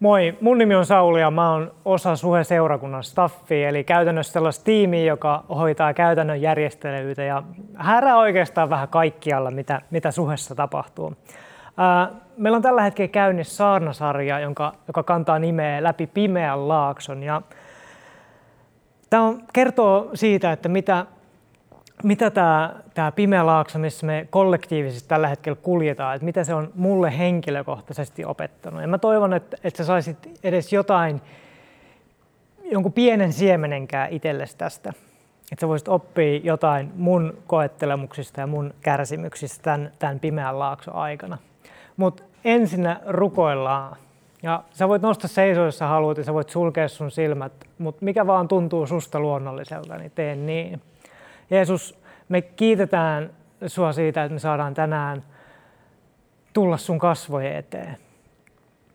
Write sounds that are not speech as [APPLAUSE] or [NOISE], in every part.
Moi, mun nimi on Sauli ja mä oon osa Suhe-seurakunnan staffia, eli käytännössä sellaista tiimiä, joka hoitaa käytännön järjestelyitä ja härää oikeastaan vähän kaikkialla, mitä, mitä Suhessa tapahtuu. Ää, meillä on tällä hetkellä käynnissä saarnasarja, jonka, joka kantaa nimeä Läpi pimeän laakson. Ja tämä kertoo siitä, että mitä mitä tämä, tämä pimeä laakso, missä me kollektiivisesti tällä hetkellä kuljetaan, että mitä se on mulle henkilökohtaisesti opettanut. Ja mä toivon, että, että sä saisit edes jotain, jonkun pienen siemenenkään itsellesi tästä. Että sä voisit oppia jotain mun koettelemuksista ja mun kärsimyksistä tämän, tämän pimeän laakson aikana. Mutta ensinnä rukoillaan. Ja sä voit nostaa seisoa, jos sä haluat, ja sä voit sulkea sun silmät, mutta mikä vaan tuntuu susta luonnolliselta, niin tee niin. Jeesus, me kiitetään sua siitä, että me saadaan tänään tulla sun kasvojen eteen.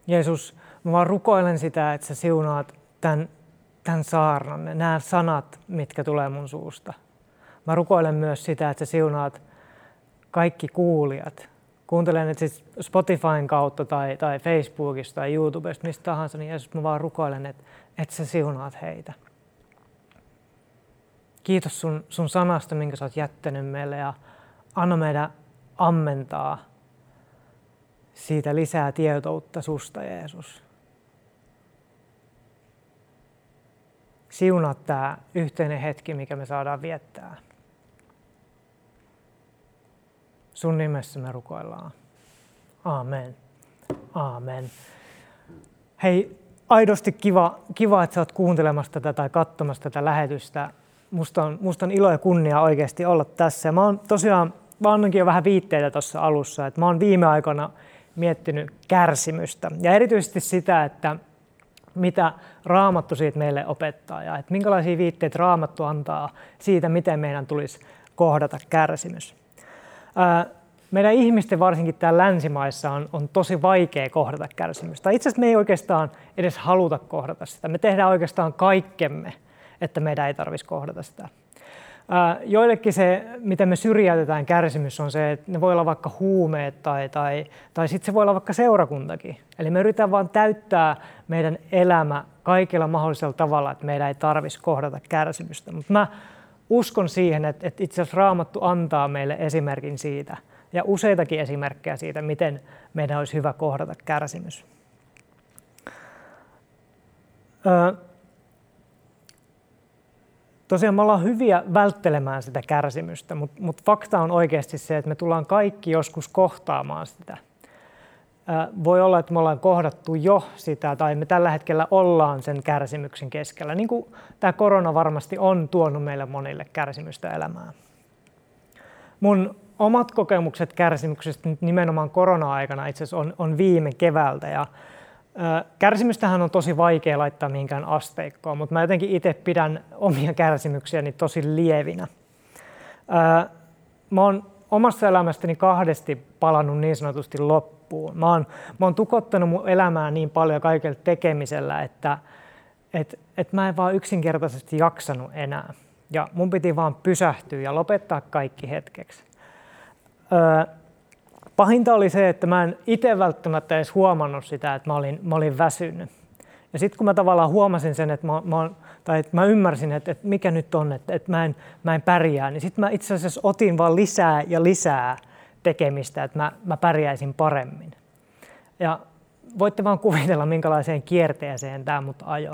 Jeesus, mä vaan rukoilen sitä, että sä siunaat tämän, tämän saarnan, nämä sanat, mitkä tulee mun suusta. Mä rukoilen myös sitä, että sä siunaat kaikki kuulijat. Kuuntelen että siis Spotifyn kautta tai, tai Facebookista tai YouTubesta, mistä tahansa, niin Jeesus, mä vaan rukoilen, että, että sä siunaat heitä. Kiitos sun, sun sanasta, minkä sä oot jättänyt meille ja anna meidän ammentaa siitä lisää tietoutta susta, Jeesus. Siunaa tämä yhteinen hetki, mikä me saadaan viettää. Sun nimessä me rukoillaan. Amen. Amen. Hei, aidosti kiva, kiva, että sä oot kuuntelemassa tätä tai katsomassa tätä lähetystä musta on, musta on ilo ja kunnia oikeasti olla tässä. Ja mä oon tosiaan, mä annankin jo vähän viitteitä tuossa alussa, että mä oon viime aikoina miettinyt kärsimystä ja erityisesti sitä, että mitä raamattu siitä meille opettaa ja että minkälaisia viitteitä raamattu antaa siitä, miten meidän tulisi kohdata kärsimys. meidän ihmisten, varsinkin täällä länsimaissa, on, on tosi vaikea kohdata kärsimystä. Itse asiassa me ei oikeastaan edes haluta kohdata sitä. Me tehdään oikeastaan kaikkemme, että meidän ei tarvitsisi kohdata sitä. Joillekin se, miten me syrjäytetään kärsimys, on se, että ne voi olla vaikka huumeet tai, tai, tai sitten se voi olla vaikka seurakuntakin. Eli me yritetään vain täyttää meidän elämä kaikilla mahdollisella tavalla, että meidän ei tarvitsisi kohdata kärsimystä. Mutta mä uskon siihen, että, että itse asiassa Raamattu antaa meille esimerkin siitä ja useitakin esimerkkejä siitä, miten meidän olisi hyvä kohdata kärsimys. Öö, tosiaan me ollaan hyviä välttelemään sitä kärsimystä, mutta, mutta fakta on oikeasti se, että me tullaan kaikki joskus kohtaamaan sitä. Voi olla, että me ollaan kohdattu jo sitä tai me tällä hetkellä ollaan sen kärsimyksen keskellä. Niin kuin tämä korona varmasti on tuonut meille monille kärsimystä elämään. Mun omat kokemukset kärsimyksestä nimenomaan korona-aikana itse asiassa on, on viime keväältä ja Kärsimystähän on tosi vaikea laittaa mihinkään asteikkoon, mutta mä jotenkin itse pidän omia kärsimyksiäni tosi lievinä. Mä oon omassa elämästäni kahdesti palannut niin sanotusti loppuun. Mä oon, mä oon tukottanut mun elämää niin paljon kaikella tekemisellä, että et, et mä en vaan yksinkertaisesti jaksanut enää. Ja mun piti vaan pysähtyä ja lopettaa kaikki hetkeksi. Pahinta oli se, että mä en itse välttämättä edes huomannut sitä, että mä olin, mä olin väsynyt. Ja sitten kun mä tavallaan huomasin sen, että mä, mä, tai että mä ymmärsin, että, että mikä nyt on, että, että mä, en, mä en pärjää, niin sitten mä itse asiassa otin vaan lisää ja lisää tekemistä, että mä, mä pärjäisin paremmin. Ja voitte vaan kuvitella, minkälaiseen kierteeseen tämä mut ajo.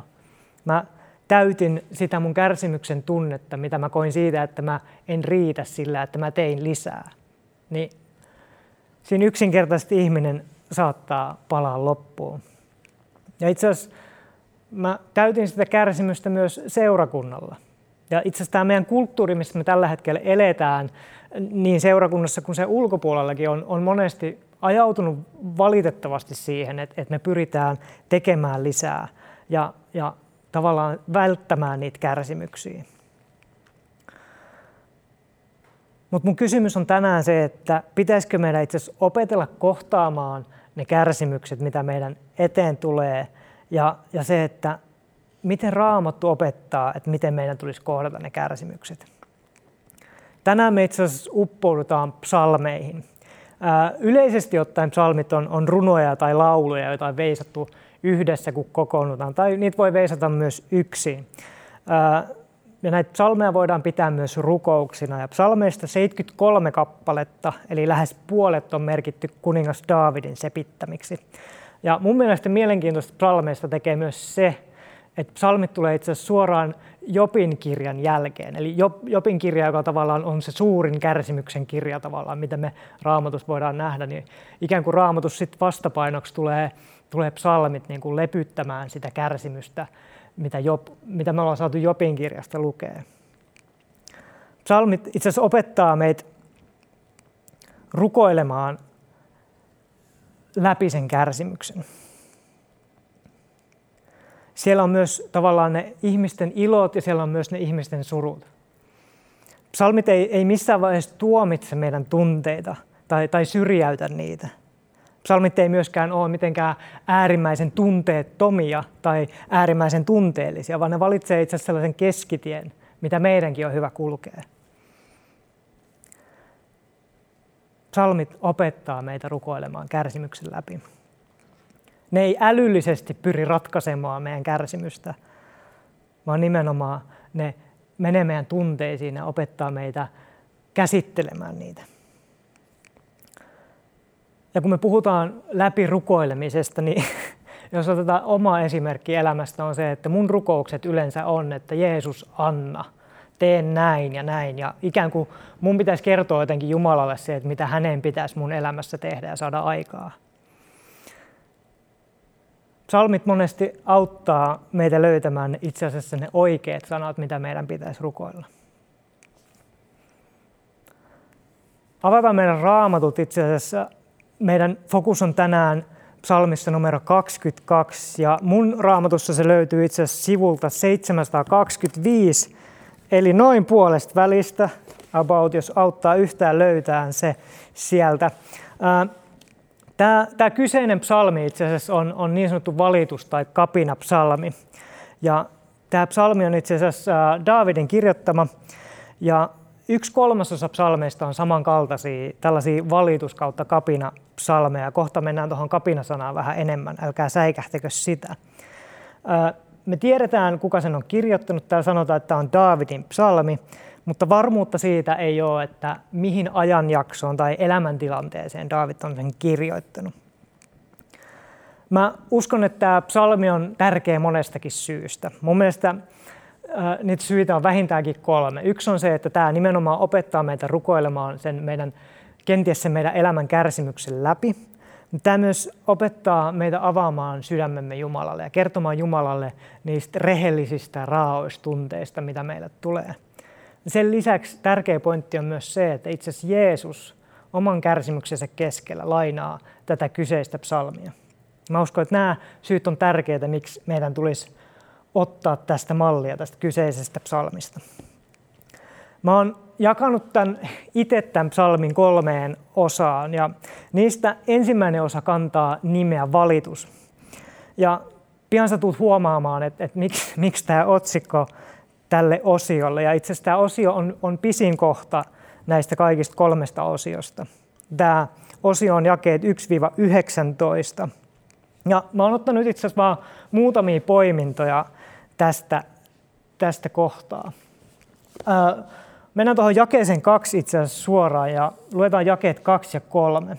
Mä täytin sitä mun kärsimyksen tunnetta, mitä mä koin siitä, että mä en riitä sillä, että mä tein lisää. Niin siinä yksinkertaisesti ihminen saattaa palaa loppuun. Ja itse asiassa mä täytin sitä kärsimystä myös seurakunnalla. Ja itse asiassa tämä meidän kulttuuri, missä me tällä hetkellä eletään, niin seurakunnassa kuin se ulkopuolellakin on, on monesti ajautunut valitettavasti siihen, että, että me pyritään tekemään lisää ja, ja tavallaan välttämään niitä kärsimyksiä. Mutta mun kysymys on tänään se, että pitäisikö meidän itse asiassa opetella kohtaamaan ne kärsimykset, mitä meidän eteen tulee, ja, ja se, että miten raamattu opettaa, että miten meidän tulisi kohdata ne kärsimykset. Tänään me itse asiassa uppoudutaan psalmeihin. Yleisesti ottaen psalmit on, on runoja tai lauluja, joita on veisattu yhdessä, kun kokoonnutaan, tai niitä voi veisata myös yksin. Ja näitä psalmeja voidaan pitää myös rukouksina. Ja psalmeista 73 kappaletta, eli lähes puolet on merkitty kuningas Daavidin sepittämiksi. Ja mun mielestä mielenkiintoista psalmeista tekee myös se, että psalmit tulee itse asiassa suoraan Jopin kirjan jälkeen. Eli Jopin kirja, joka tavallaan on se suurin kärsimyksen kirja tavallaan, mitä me raamatus voidaan nähdä, niin ikään kuin raamatus sitten vastapainoksi tulee, tulee psalmit niin kuin lepyttämään sitä kärsimystä, mitä, Job, mitä me ollaan saatu Jopin kirjasta lukea. Psalmit itse asiassa opettaa meitä rukoilemaan läpi sen kärsimyksen. Siellä on myös tavallaan ne ihmisten ilot ja siellä on myös ne ihmisten surut. Psalmit ei, ei missään vaiheessa tuomitse meidän tunteita tai, tai syrjäytä niitä. Psalmit ei myöskään ole mitenkään äärimmäisen tunteettomia tai äärimmäisen tunteellisia, vaan ne valitsee itse asiassa sellaisen keskitien, mitä meidänkin on hyvä kulkea. Psalmit opettaa meitä rukoilemaan kärsimyksen läpi. Ne ei älyllisesti pyri ratkaisemaan meidän kärsimystä, vaan nimenomaan ne menee meidän tunteisiin ja opettaa meitä käsittelemään niitä. Ja kun me puhutaan läpi rukoilemisesta, niin [LAUGHS] jos otetaan oma esimerkki elämästä on se, että mun rukoukset yleensä on, että Jeesus anna, teen näin ja näin. Ja ikään kuin mun pitäisi kertoa jotenkin Jumalalle se, että mitä hänen pitäisi mun elämässä tehdä ja saada aikaa. Psalmit monesti auttaa meitä löytämään itse asiassa ne oikeat sanat, mitä meidän pitäisi rukoilla. Avataan meidän raamatut itse asiassa. Meidän fokus on tänään psalmissa numero 22 ja mun raamatussa se löytyy itse asiassa sivulta 725, eli noin puolesta välistä, about, jos auttaa yhtään löytää se sieltä. Tämä, kyseinen psalmi itse asiassa on, on niin sanottu valitus- tai kapina-psalmi. Ja tämä psalmi on itse asiassa Daavidin kirjoittama. Ja yksi kolmasosa psalmeista on samankaltaisia, tällaisia valitus- kautta kapina-psalmeja. Kohta mennään tuohon kapinasanaan vähän enemmän, älkää säikähtekö sitä. Me tiedetään, kuka sen on kirjoittanut. Täällä sanotaan, että tämä on Daavidin psalmi mutta varmuutta siitä ei ole, että mihin ajanjaksoon tai elämäntilanteeseen David on sen kirjoittanut. Mä uskon, että tämä psalmi on tärkeä monestakin syystä. Mun mielestä niitä syitä on vähintäänkin kolme. Yksi on se, että tämä nimenomaan opettaa meitä rukoilemaan sen meidän, kenties sen meidän elämän kärsimyksen läpi. Tämä myös opettaa meitä avaamaan sydämemme Jumalalle ja kertomaan Jumalalle niistä rehellisistä raaoista tunteista, mitä meille tulee – sen lisäksi tärkeä pointti on myös se, että itse asiassa Jeesus oman kärsimyksensä keskellä lainaa tätä kyseistä psalmia. Mä uskon, että nämä syyt on tärkeitä, miksi meidän tulisi ottaa tästä mallia, tästä kyseisestä psalmista. Mä oon jakanut tämän, itse tämän psalmin kolmeen osaan ja niistä ensimmäinen osa kantaa nimeä valitus. Ja pian sä tulet huomaamaan, että, että miksi, miksi tämä otsikko tälle osiolle. Ja itse asiassa tämä osio on, on pisin kohta näistä kaikista kolmesta osiosta. Tämä osio on jakeet 1-19. Ja mä oon ottanut itse asiassa vaan muutamia poimintoja tästä, tästä kohtaa. Ää, mennään tuohon jakeeseen kaksi itse asiassa suoraan ja luetaan jakeet kaksi ja kolme.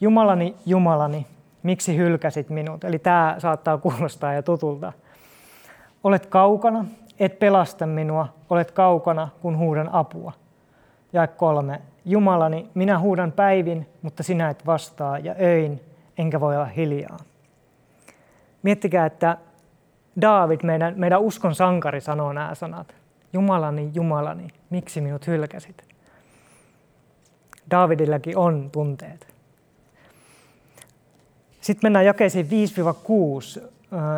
Jumalani, Jumalani, miksi hylkäsit minut? Eli tämä saattaa kuulostaa ja tutulta. Olet kaukana, et pelasta minua, olet kaukana, kun huudan apua. Ja kolme, Jumalani, minä huudan päivin, mutta sinä et vastaa, ja öin, enkä voi olla hiljaa. Miettikää, että Daavid, meidän, meidän uskon sankari, sanoo nämä sanat. Jumalani, Jumalani, miksi minut hylkäsit? Daavidillakin on tunteet. Sitten mennään jakeisiin 5-6.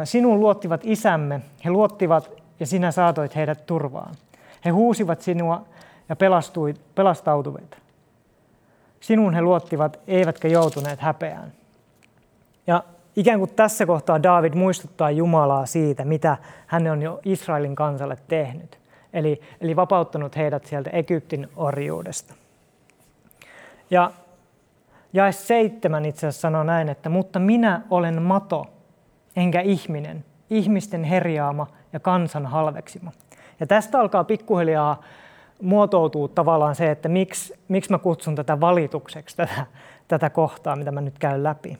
Sinun luottivat isämme, he luottivat ja sinä saatoit heidät turvaan. He huusivat sinua ja pelastuit, pelastautuivat. Sinun he luottivat, eivätkä joutuneet häpeään. Ja ikään kuin tässä kohtaa David muistuttaa Jumalaa siitä, mitä hän on jo Israelin kansalle tehnyt. Eli, eli vapauttanut heidät sieltä Egyptin orjuudesta. Ja Jae seitsemän itse asiassa sanoo näin, että mutta minä olen mato, enkä ihminen, ihmisten herjaama ja kansan halveksima. Ja tästä alkaa pikkuhiljaa muotoutuu tavallaan se, että miksi, miksi mä kutsun tätä valitukseksi, tätä, tätä kohtaa, mitä mä nyt käyn läpi.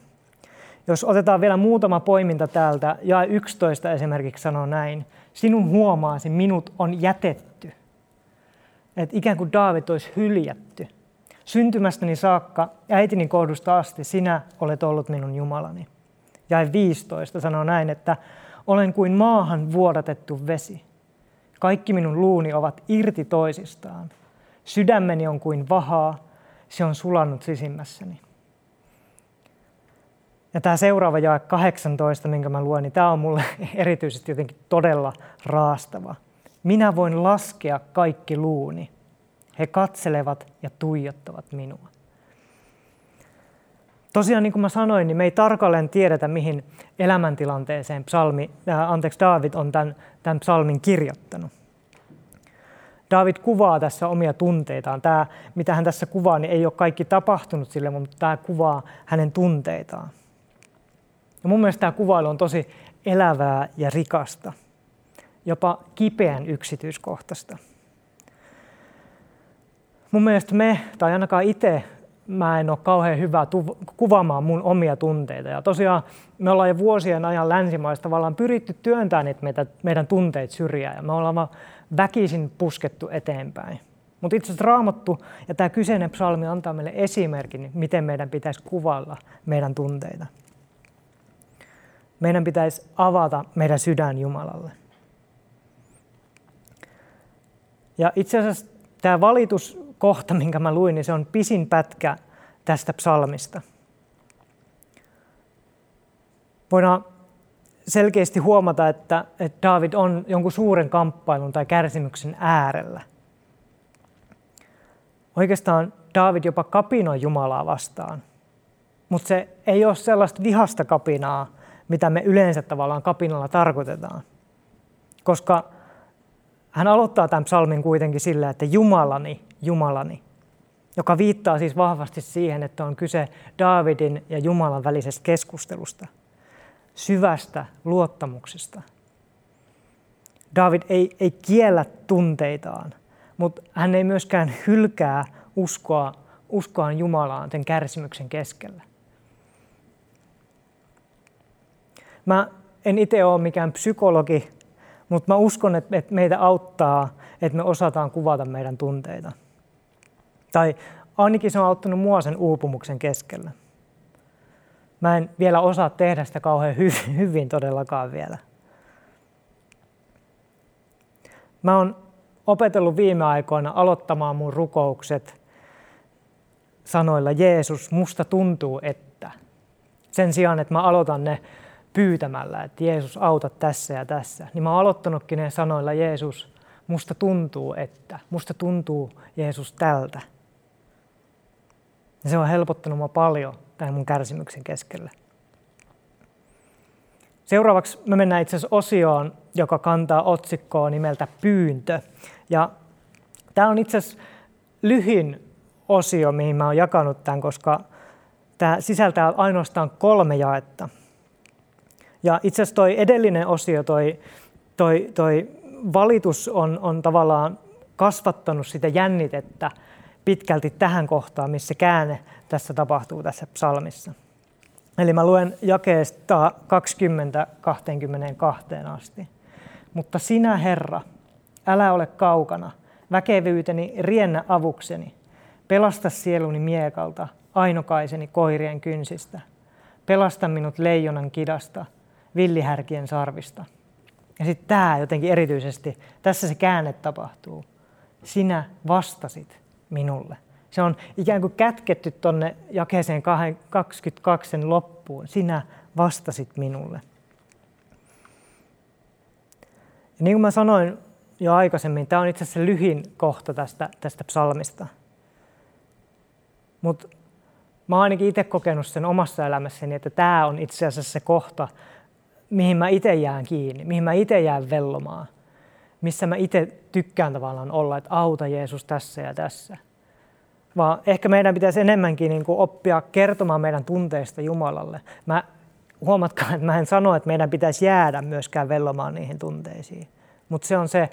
Jos otetaan vielä muutama poiminta täältä, ja 11 esimerkiksi sanoo näin, sinun huomaasi, minut on jätetty. Että ikään kuin Daavid olisi hyljätty. Syntymästäni saakka äitini kohdusta asti sinä olet ollut minun Jumalani. Ja 15 sanoo näin, että olen kuin maahan vuodatettu vesi. Kaikki minun luuni ovat irti toisistaan. Sydämeni on kuin vahaa, se on sulannut sisimmässäni. Ja tämä seuraava jae 18, minkä mä luen, niin tämä on mulle [LAUGHS] erityisesti jotenkin todella raastava. Minä voin laskea kaikki luuni. He katselevat ja tuijottavat minua. Tosiaan niin kuin mä sanoin, niin me ei tarkalleen tiedetä, mihin elämäntilanteeseen psalmi, äh, anteeksi, David on tämän, tämän psalmin kirjoittanut. David kuvaa tässä omia tunteitaan. Tämä, mitä hän tässä kuvaa, niin ei ole kaikki tapahtunut sille, mutta tämä kuvaa hänen tunteitaan. Ja mun mielestä tämä kuvailu on tosi elävää ja rikasta, jopa kipeän yksityiskohtaista. Mun mielestä me, tai ainakaan itse, mä en ole kauhean hyvä kuvaamaan mun omia tunteita. Ja tosiaan me ollaan jo vuosien ajan länsimaista tavallaan pyritty työntämään niitä meitä, meidän tunteet syrjään. Ja me ollaan vaan väkisin puskettu eteenpäin. Mutta itse asiassa Raamattu ja tämä kyseinen psalmi antaa meille esimerkin, miten meidän pitäisi kuvailla meidän tunteita. Meidän pitäisi avata meidän sydän Jumalalle. Ja itse asiassa tämä valituskohta, [LAUGHS] minkä mä luin, niin se on pisin pätkä tästä psalmista. Voidaan selkeästi huomata, että, että David on jonkun suuren kamppailun tai kärsimyksen äärellä. Oikeastaan David jopa kapinoi Jumalaa vastaan, mutta se ei ole sellaista vihasta kapinaa, mitä me yleensä tavallaan kapinalla tarkoitetaan. Koska hän aloittaa tämän psalmin kuitenkin sillä, että Jumalani, Jumalani, joka viittaa siis vahvasti siihen, että on kyse Daavidin ja Jumalan välisestä keskustelusta, syvästä luottamuksesta. David ei, ei kiellä tunteitaan, mutta hän ei myöskään hylkää uskoa, uskoaan Jumalaan sen kärsimyksen keskellä. Mä en itse ole mikään psykologi, mutta mä uskon, että meitä auttaa, että me osataan kuvata meidän tunteita. Tai ainakin se on auttanut mua sen uupumuksen keskellä. Mä en vielä osaa tehdä sitä kauhean hyvin, [LAUGHS] hyvin todellakaan vielä. Mä oon opetellut viime aikoina aloittamaan mun rukoukset sanoilla Jeesus, musta tuntuu, että. Sen sijaan, että mä aloitan ne pyytämällä, että Jeesus auta tässä ja tässä, niin mä oon aloittanutkin ne sanoilla Jeesus, musta tuntuu, että, musta tuntuu Jeesus tältä. Ja se on helpottanut mua paljon tämän mun kärsimyksen keskellä. Seuraavaksi me mennään itse asiassa osioon, joka kantaa otsikkoa nimeltä Pyyntö. Ja tämä on itse asiassa lyhin osio, mihin mä oon jakanut tämän, koska tämä sisältää ainoastaan kolme jaetta. Ja itse asiassa toi edellinen osio, toi, toi, toi valitus on, on tavallaan kasvattanut sitä jännitettä pitkälti tähän kohtaan, missä käänne tässä tapahtuu tässä psalmissa. Eli mä luen jakeesta 20-22 asti. Mutta sinä, Herra, älä ole kaukana, väkevyyteni riennä avukseni. Pelasta sieluni miekalta, ainokaiseni koirien kynsistä. Pelasta minut leijonan kidasta, villihärkien sarvista. Ja sitten tämä jotenkin erityisesti, tässä se käänne tapahtuu. Sinä vastasit minulle. Se on ikään kuin kätketty tuonne jakeeseen 22 loppuun. Sinä vastasit minulle. Ja niin kuin mä sanoin jo aikaisemmin, tämä on itse asiassa lyhin kohta tästä, tästä psalmista. Mutta mä oon ainakin itse kokenut sen omassa elämässäni, että tämä on itse asiassa se kohta, mihin mä itse jään kiinni, mihin mä itse jään vellomaan, missä mä itse tykkään tavallaan olla, että auta Jeesus tässä ja tässä. vaan ehkä meidän pitäisi enemmänkin niin kuin oppia kertomaan meidän tunteista Jumalalle. Mä huomatkaa, että mä en sano, että meidän pitäisi jäädä myöskään vellomaan niihin tunteisiin. Mutta se on se,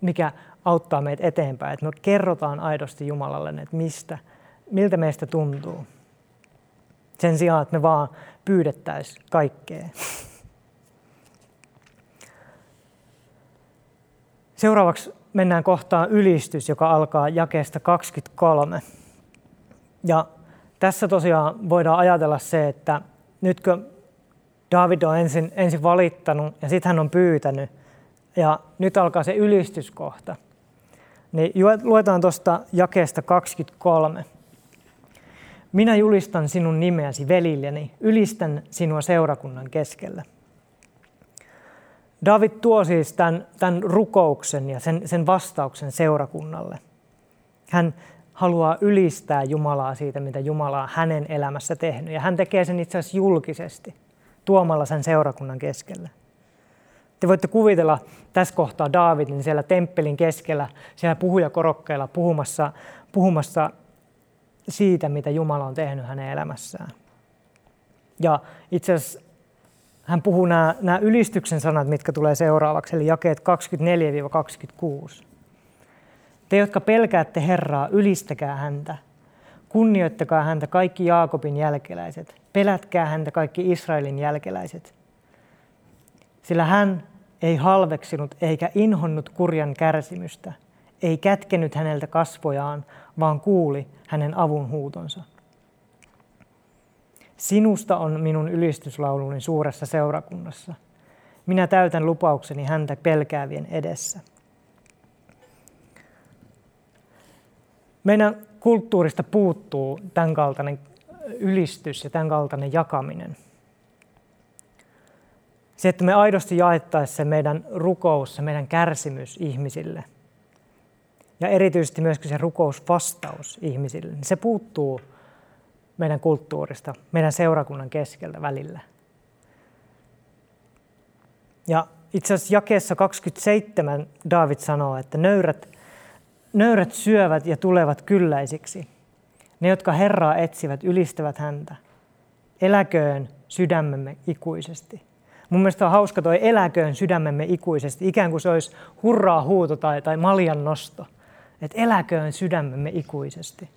mikä auttaa meitä eteenpäin, että me kerrotaan aidosti Jumalalle, että mistä, miltä meistä tuntuu. Sen sijaan, että me vaan pyydettäisiin kaikkea. Seuraavaksi mennään kohtaan ylistys, joka alkaa jakeesta 23. Ja tässä tosiaan voidaan ajatella se, että nytkö David on ensin, ensin valittanut ja sitten hän on pyytänyt ja nyt alkaa se ylistyskohta. Niin luetaan tuosta jakeesta 23. Minä julistan sinun nimeäsi velilleni, ylistän sinua seurakunnan keskellä. David tuo siis tämän, tämän rukouksen ja sen, sen vastauksen seurakunnalle. Hän haluaa ylistää Jumalaa siitä, mitä Jumala on hänen elämässä tehnyt. Ja hän tekee sen itse asiassa julkisesti, tuomalla sen seurakunnan keskelle. Te voitte kuvitella tässä kohtaa Daavidin siellä temppelin keskellä, siellä puhujakorokkeella puhumassa, puhumassa siitä, mitä Jumala on tehnyt hänen elämässään. Ja itse asiassa hän puhuu nämä, nämä ylistyksen sanat, mitkä tulee seuraavaksi, eli jakeet 24-26. Te, jotka pelkäätte Herraa, ylistäkää häntä. Kunnioittakaa häntä kaikki Jaakobin jälkeläiset. Pelätkää häntä kaikki Israelin jälkeläiset. Sillä hän ei halveksinut eikä inhonnut kurjan kärsimystä, ei kätkenyt häneltä kasvojaan, vaan kuuli hänen avunhuutonsa. Sinusta on minun ylistyslauluni suuressa seurakunnassa. Minä täytän lupaukseni häntä pelkäävien edessä. Meidän kulttuurista puuttuu tämän kaltainen ylistys ja tämän kaltainen jakaminen. Se, että me aidosti jaettaisiin se meidän rukous, se meidän kärsimys ihmisille. Ja erityisesti myöskin se rukousvastaus ihmisille. Niin se puuttuu meidän kulttuurista, meidän seurakunnan keskeltä välillä. Ja itse asiassa jakeessa 27 David sanoo, että nöyrät, nöyrät syövät ja tulevat kylläisiksi. Ne, jotka Herraa etsivät, ylistävät häntä. Eläköön sydämemme ikuisesti. Mun mielestä on hauska toi eläköön sydämemme ikuisesti, ikään kuin se olisi hurraa huuto tai, tai maljan nosto. Että eläköön sydämemme ikuisesti.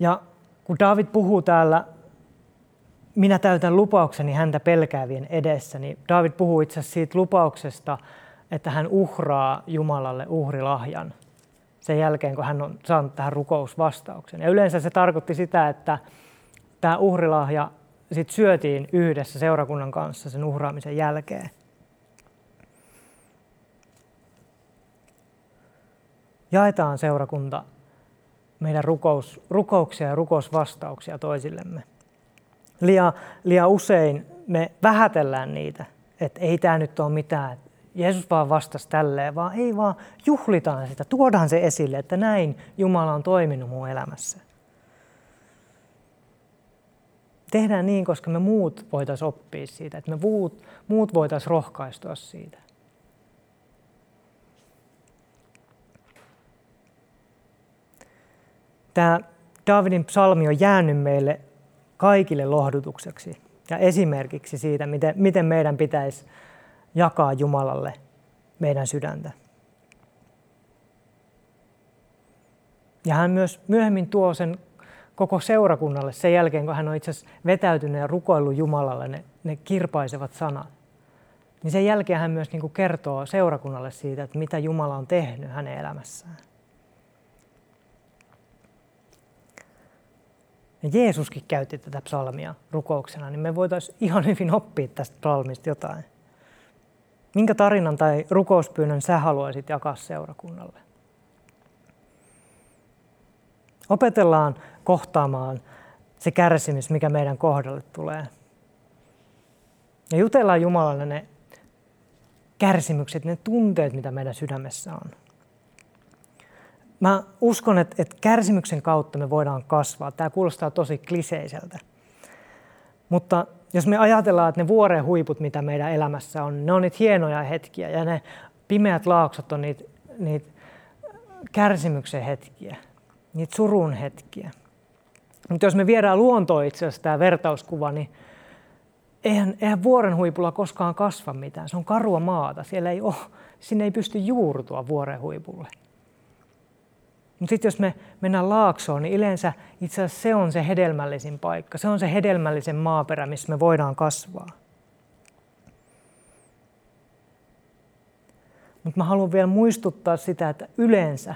Ja kun David puhuu täällä, minä täytän lupaukseni häntä pelkäävien edessä, niin David puhuu itse asiassa siitä lupauksesta, että hän uhraa Jumalalle uhrilahjan sen jälkeen, kun hän on saanut tähän rukousvastauksen. Ja yleensä se tarkoitti sitä, että tämä uhrilahja sit syötiin yhdessä seurakunnan kanssa sen uhraamisen jälkeen. Jaetaan seurakunta meidän rukous, rukouksia ja rukousvastauksia toisillemme. Liian, liian usein me vähätellään niitä, että ei tämä nyt ole mitään, Jeesus vaan vastasi tälleen, vaan ei vaan juhlitaan sitä, tuodaan se esille, että näin Jumala on toiminut mun elämässä. Tehdään niin, koska me muut voitaisiin oppia siitä, että me muut, muut voitaisiin rohkaistua siitä. Tämä Davidin psalmi on jäänyt meille kaikille lohdutukseksi ja esimerkiksi siitä, miten, miten meidän pitäisi jakaa Jumalalle meidän sydäntä. Ja hän myös myöhemmin tuo sen koko seurakunnalle sen jälkeen, kun hän on itse asiassa vetäytynyt ja rukoillut Jumalalle ne, ne kirpaisevat sanat. Niin sen jälkeen hän myös niin kuin kertoo seurakunnalle siitä, että mitä Jumala on tehnyt hänen elämässään. Ja Jeesuskin käytti tätä psalmia rukouksena, niin me voitaisiin ihan hyvin oppia tästä psalmista jotain. Minkä tarinan tai rukouspyynnön sä haluaisit jakaa seurakunnalle? Opetellaan kohtaamaan se kärsimys, mikä meidän kohdalle tulee. Ja jutellaan Jumalalle ne kärsimykset, ne tunteet, mitä meidän sydämessä on. Mä uskon, että, että kärsimyksen kautta me voidaan kasvaa. Tämä kuulostaa tosi kliseiseltä. Mutta jos me ajatellaan, että ne vuoren huiput, mitä meidän elämässä on, ne on niitä hienoja hetkiä ja ne pimeät laaksot on niitä, niitä kärsimyksen hetkiä, niitä surun hetkiä. Mutta jos me viedään luontoon itse asiassa tämä vertauskuva, niin eihän, eihän vuoren huipulla koskaan kasva mitään. Se on karua maata. Siellä ei ole, sinne ei pysty juurtua vuoren huipulle. Mutta sitten jos me mennään laaksoon, niin yleensä itse asiassa se on se hedelmällisin paikka. Se on se hedelmällisen maaperä, missä me voidaan kasvaa. Mutta mä haluan vielä muistuttaa sitä, että yleensä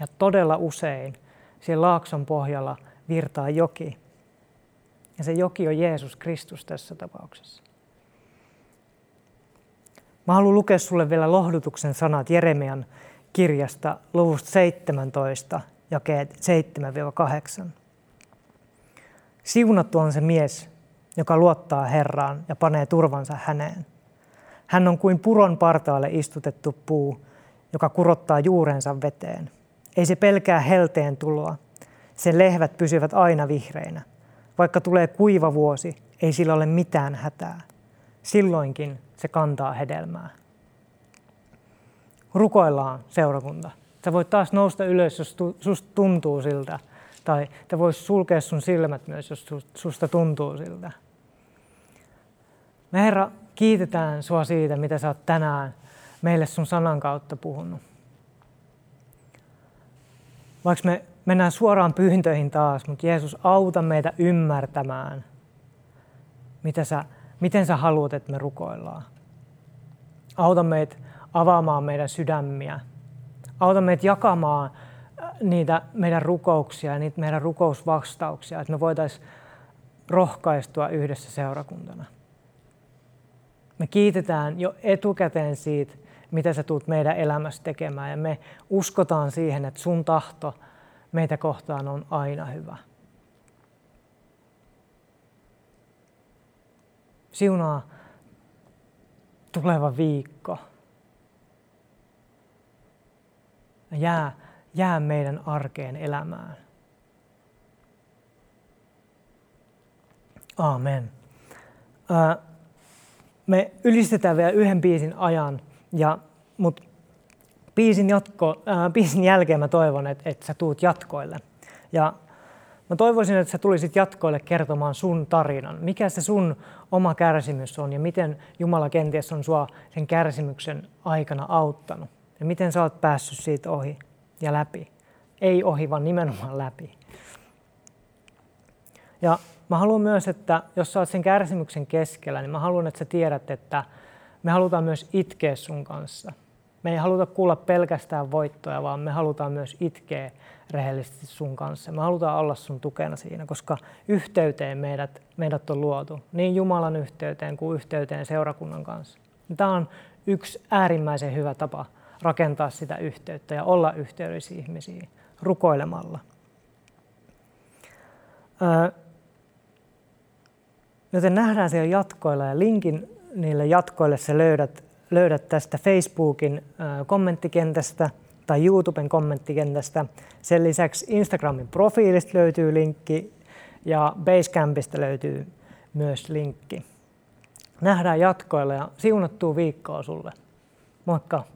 ja todella usein siellä laakson pohjalla virtaa joki. Ja se joki on Jeesus Kristus tässä tapauksessa. Mä haluan lukea sulle vielä lohdutuksen sanat Jeremian kirjasta luvusta 17, jakeet 7-8. Siunattu on se mies, joka luottaa Herraan ja panee turvansa häneen. Hän on kuin puron partaalle istutettu puu, joka kurottaa juurensa veteen. Ei se pelkää helteen tuloa. Sen lehvät pysyvät aina vihreinä. Vaikka tulee kuiva vuosi, ei sillä ole mitään hätää. Silloinkin se kantaa hedelmää. Rukoillaan seurakunta. Sä voit taas nousta ylös, jos susta tuntuu siltä. Tai te vois sulkea sun silmät myös, jos susta tuntuu siltä. Me Herra, kiitetään sua siitä, mitä sä oot tänään meille sun sanan kautta puhunut. Vaikka me mennään suoraan pyyntöihin taas, mutta Jeesus, auta meitä ymmärtämään, mitä sä, miten sä haluat, että me rukoillaan. Auta meitä avaamaan meidän sydämiä. Auta meitä jakamaan äh, niitä meidän rukouksia ja niitä meidän rukousvastauksia, että me voitaisiin rohkaistua yhdessä seurakuntana. Me kiitetään jo etukäteen siitä, mitä sä tuut meidän elämässä tekemään ja me uskotaan siihen, että sun tahto meitä kohtaan on aina hyvä. Siunaa tuleva viikko. Jää, jää meidän arkeen elämään. Amen. Me ylistetään vielä yhden biisin ajan, ja, mutta biisin, jatko, äh, biisin jälkeen mä toivon, että, että sä tuut jatkoille. Ja mä toivoisin, että sä tulisit jatkoille kertomaan sun tarinan. Mikä se sun oma kärsimys on ja miten Jumala kenties on sua sen kärsimyksen aikana auttanut. Ja miten sä oot päässyt siitä ohi ja läpi. Ei ohi, vaan nimenomaan läpi. Ja mä haluan myös, että jos sä oot sen kärsimyksen keskellä, niin mä haluan, että sä tiedät, että me halutaan myös itkeä sun kanssa – me ei haluta kuulla pelkästään voittoja, vaan me halutaan myös itkeä rehellisesti sun kanssa. Me halutaan olla sun tukena siinä, koska yhteyteen meidät, meidät on luotu, niin Jumalan yhteyteen kuin yhteyteen seurakunnan kanssa. Tämä on yksi äärimmäisen hyvä tapa rakentaa sitä yhteyttä ja olla yhteydessä ihmisiin rukoilemalla. joten nähdään siellä jatkoilla ja linkin niille jatkoille sä löydät löydät tästä Facebookin kommenttikentästä tai YouTuben kommenttikentästä. Sen lisäksi Instagramin profiilista löytyy linkki ja Basecampista löytyy myös linkki. Nähdään jatkoilla ja siunattua viikkoa sulle. Moikka!